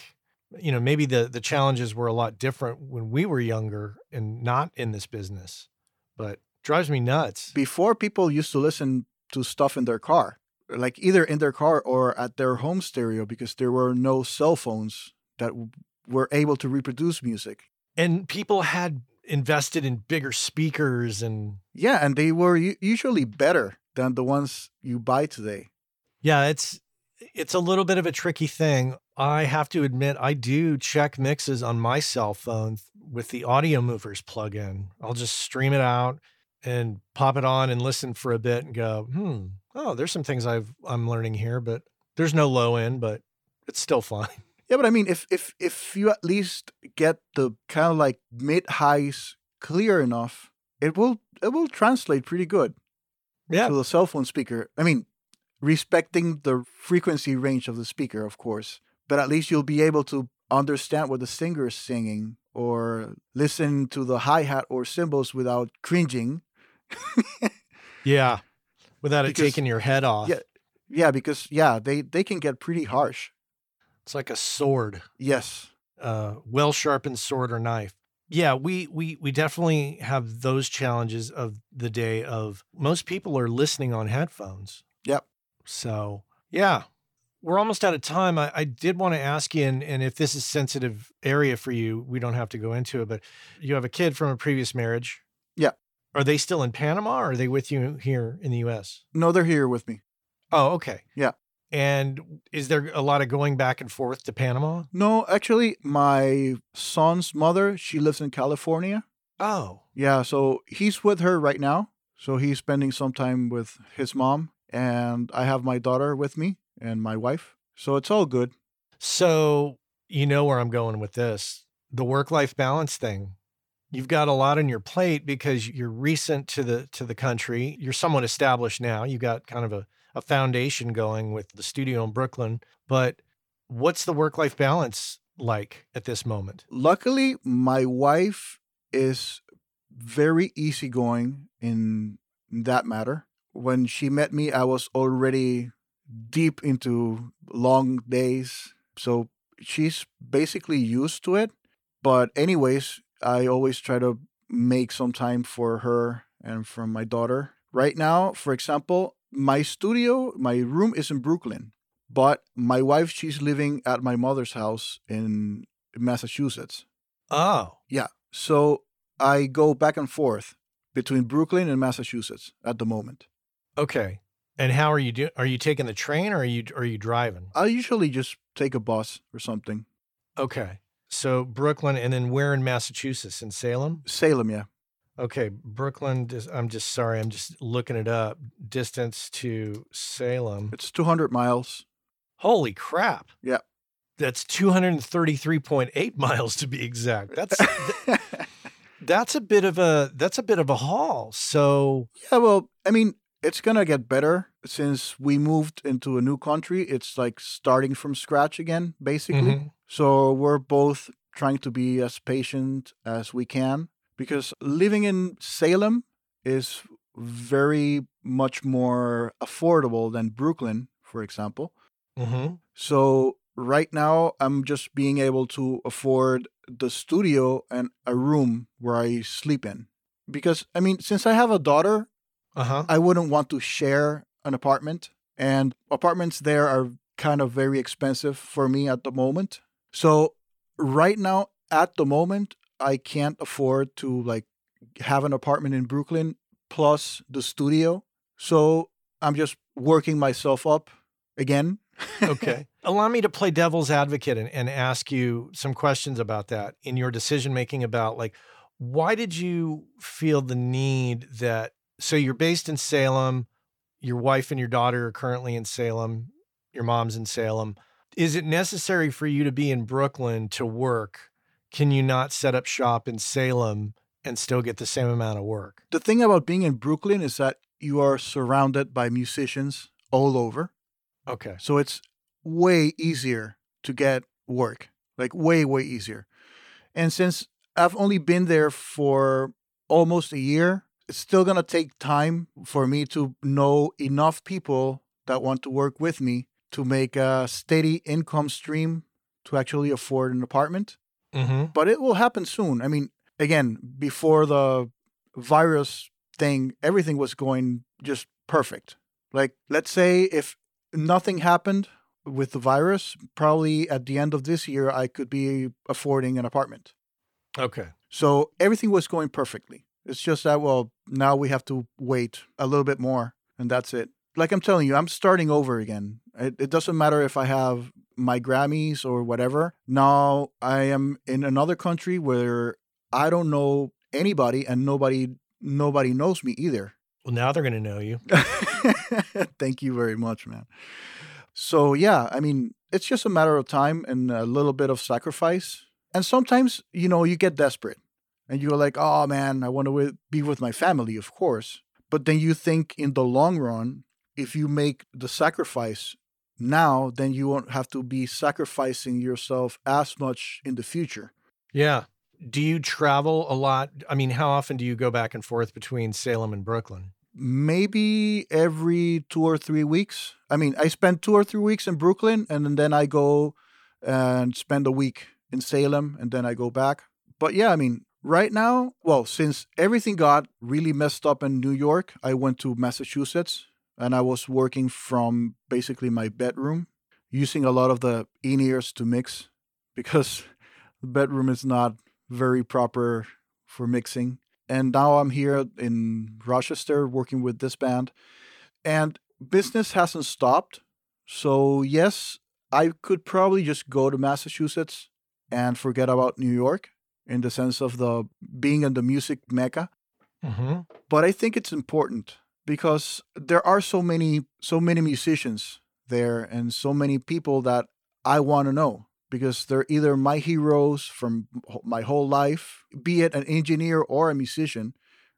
you know maybe the the challenges were a lot different when we were younger and not in this business but drives me nuts Before people used to listen to stuff in their car, like either in their car or at their home stereo because there were no cell phones that w- were able to reproduce music. and people had invested in bigger speakers and Yeah, and they were usually better than the ones you buy today. yeah it's it's a little bit of a tricky thing. I have to admit i do check mixes on my cell phone with the Audiomovers plug-in i'll just stream it out and pop it on and listen for a bit and go hmm oh there's some things i've i'm learning here but there's no low end but it's still *laughs* fine. Yeah, but I mean, if if if you at least get the kind of like mid highs clear enough, it will it will translate pretty good yeah. to the cell phone speaker. I mean, respecting the frequency range of the speaker, of course, but at least you'll be able to understand what the singer is singing or listen to the hi hat or cymbals without cringing. yeah without it Because- taking your head off Yeah. Yeah, because yeah, they they can get pretty harsh. it's like a sword Yes. uh, well sharpened sword or knife. Yeah, we we we definitely have those challenges of the day of most people are listening on headphones. Yep. So yeah, we're almost out of time. I, I did want to ask you, and, and if this is sensitive area for you, we don't have to go into it. But you have a kid from a previous marriage. Yeah. Are they still in Panama, or are they with you here in the U.S.? No, they're here with me. Oh, okay. Yeah. And is there a lot of going back and forth to Panama? No, actually, my son's mother, she lives in California. Oh, Yeah, so he's with her right now. So he's spending some time with his mom, and I have my daughter with me and my wife. So it's all good. So you know where I'm going with this. The work-life balance thing. You've got a lot on your plate because you're recent to the to the country. You're somewhat established now. You've got kind of a, a foundation going with the studio in Brooklyn. But what's the work-life balance like at this moment? Luckily, my wife is very easygoing in that matter. When she met me, I was already deep into long days. So she's basically used to it. But, anyways, I always try to make some time for her and for my daughter. Right now, for example, my studio, my room is in Brooklyn, but my wife, she's living at my mother's house in Massachusetts. Oh, Yeah. So I go back and forth between Brooklyn and Massachusetts at the moment. Okay. And how are you doing? Are you taking the train or are you are you driving? I usually just take a bus or something. Okay. So Brooklyn and then where in Massachusetts? In Salem? Salem, yeah. Okay, Brooklyn. I'm just sorry. I'm just looking it up. Distance to Salem. It's 200 miles. Holy crap! Yeah. That's 233.8 *laughs* miles to be exact. That's *laughs* that's a bit of a that's a bit of a haul. So yeah, well, I mean, it's going to get better since we moved into a new country. It's like starting from scratch again, basically. Mhm. So we're both trying to be as patient as we can because living in Salem is very much more affordable than Brooklyn, for example. Mm-hmm. So right now, I'm just being able to afford the studio and a room where I sleep in. Because, I mean, since I have a daughter, Uh huh. I wouldn't want to share an apartment, and apartments there are kind of very expensive for me at the moment. So, right now, at the moment, I can't afford to like have an apartment in Brooklyn plus the studio. So, I'm just working myself up again. okay. *laughs* Allow me to play devil's advocate and, and ask you some questions about that in your decision making about like, why did you feel the need that? So you're based in Salem, your wife and your daughter are currently in Salem, your mom's in Salem. Is it necessary for you to be in Brooklyn to work? Can you not set up shop in Salem and still get the same amount of work? The thing about being in Brooklyn is that you are surrounded by musicians all over. Okay. So it's way easier to get work, like way, way easier. And since I've only been there for almost a year, it's still going to take time for me to know enough people that want to work with me to make a steady income stream to actually afford an apartment. Mm-hmm. But it will happen soon. I mean, again, before the virus thing, everything was going just perfect. Like, let's say if nothing happened with the virus, probably at the end of this year, I could be affording an apartment. Okay. So everything was going perfectly. It's just that, well, now we have to wait a little bit more, and that's it. Like I'm telling you, I'm starting over again. It, it doesn't matter if I have my Grammys or whatever. Now I am in another country where I don't know anybody, and nobody nobody knows me either. Well, now they're going to know you. *laughs* Thank you very much, man. So, yeah, I mean, it's just a matter of time and a little bit of sacrifice. And sometimes, you know, you get desperate and you're like, oh man, I want to be with my family, of course. But then you think in the long run, if you make the sacrifice now, then you won't have to be sacrificing yourself as much in the future. Yeah. Do you travel a lot? I mean, how often do you go back and forth between Salem and Brooklyn? maybe every two or three weeks. I mean, I spend two or three weeks in Brooklyn and then I go and spend a week in Salem and then I go back. But yeah, I mean, right now, well, since everything got really messed up in New York, I went to Massachusetts and I was working from basically my bedroom using a lot of the in ears to mix *laughs* because the bedroom is not very proper for mixing and now I'm here in Rochester working with this band. And business hasn't stopped. So, yes, I could probably just go to Massachusetts and forget about New York in the sense of the being in the music mecca. Mm-hmm. But I think it's important because there are so many so many musicians there and so many people that I want to know because they're either my heroes from my whole life, be it an engineer or a musician.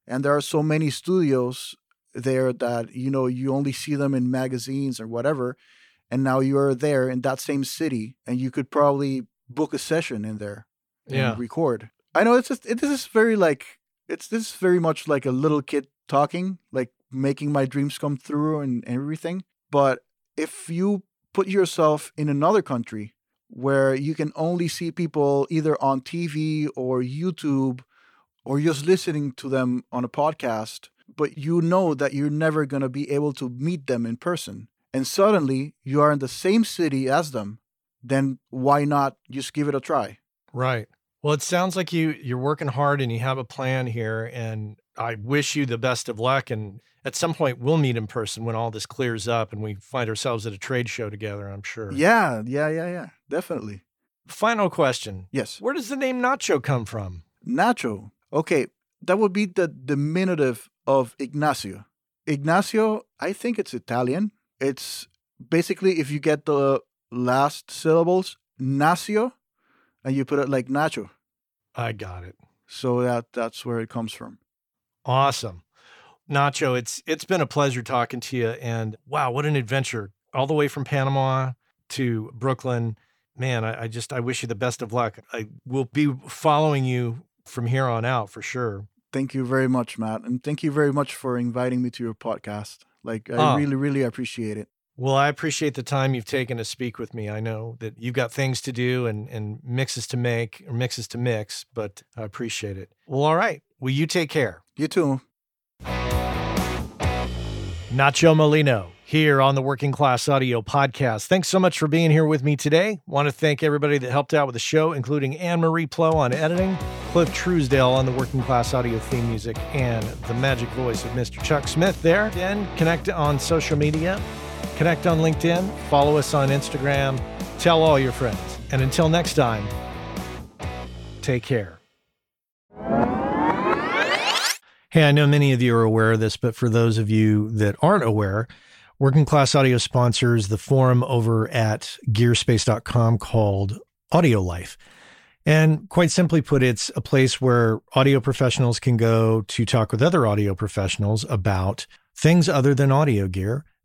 And there are so many studios there that, you know, you only see them in magazines or whatever. And now you're there in that same city and you could probably book a session in there and Yeah. record. I know it's just, it, this is very like, it's this is very much like a little kid talking, like making my dreams come through and, and everything. But if you put yourself in another country where you can only see people either on TV or YouTube or just listening to them on a podcast, but you know that you're never going to be able to meet them in person. And suddenly you are in the same city as them, then why not just give it a try? Right. Well, it sounds like you you're working hard and you have a plan here and I wish you the best of luck and at some point we'll meet in person when all this clears up and we find ourselves at a trade show together, I'm sure. Yeah, yeah, yeah, yeah, definitely. Final question. Yes. Where does the name Nacho come from? Nacho. Okay, that would be the diminutive of Ignacio. Ignacio, I think it's Italian. It's basically if you get the last syllables, Nacio, and you put it like Nacho. I got it. So that that's where it comes from. Awesome. Nacho, it's it's been a pleasure talking to you and wow, what an adventure. All the way from Panama to Brooklyn man, I, I just I wish you the best of luck. I will be following you from here on out for sure. Thank you very much, Matt. And thank you very much for inviting me to your podcast. Like, I Oh. really, really appreciate it. Well, I appreciate the time you've taken to speak with me. I know that you've got things to do and, and mixes to make or mixes to mix, but I appreciate it. Well, all right. Well, you take care. You too. Nacho Molino here on the Working Class Audio Podcast. Thanks so much for being here with me today. Want to thank everybody that helped out with the show, including Anne Marie Plo on editing, Cliff Truesdale on the Working Class Audio theme music, and the magic voice of Mr. Chuck Smith there. Then connect on social media, connect on LinkedIn, follow us on Instagram, tell all your friends. And until next time, take care. Hey, I know many of you are aware of this, but for those of you that aren't aware, Working Class Audio sponsors the forum over at gearspace.com called Audio Life. And quite simply put, it's a place where audio professionals can go to talk with other audio professionals about things other than audio gear,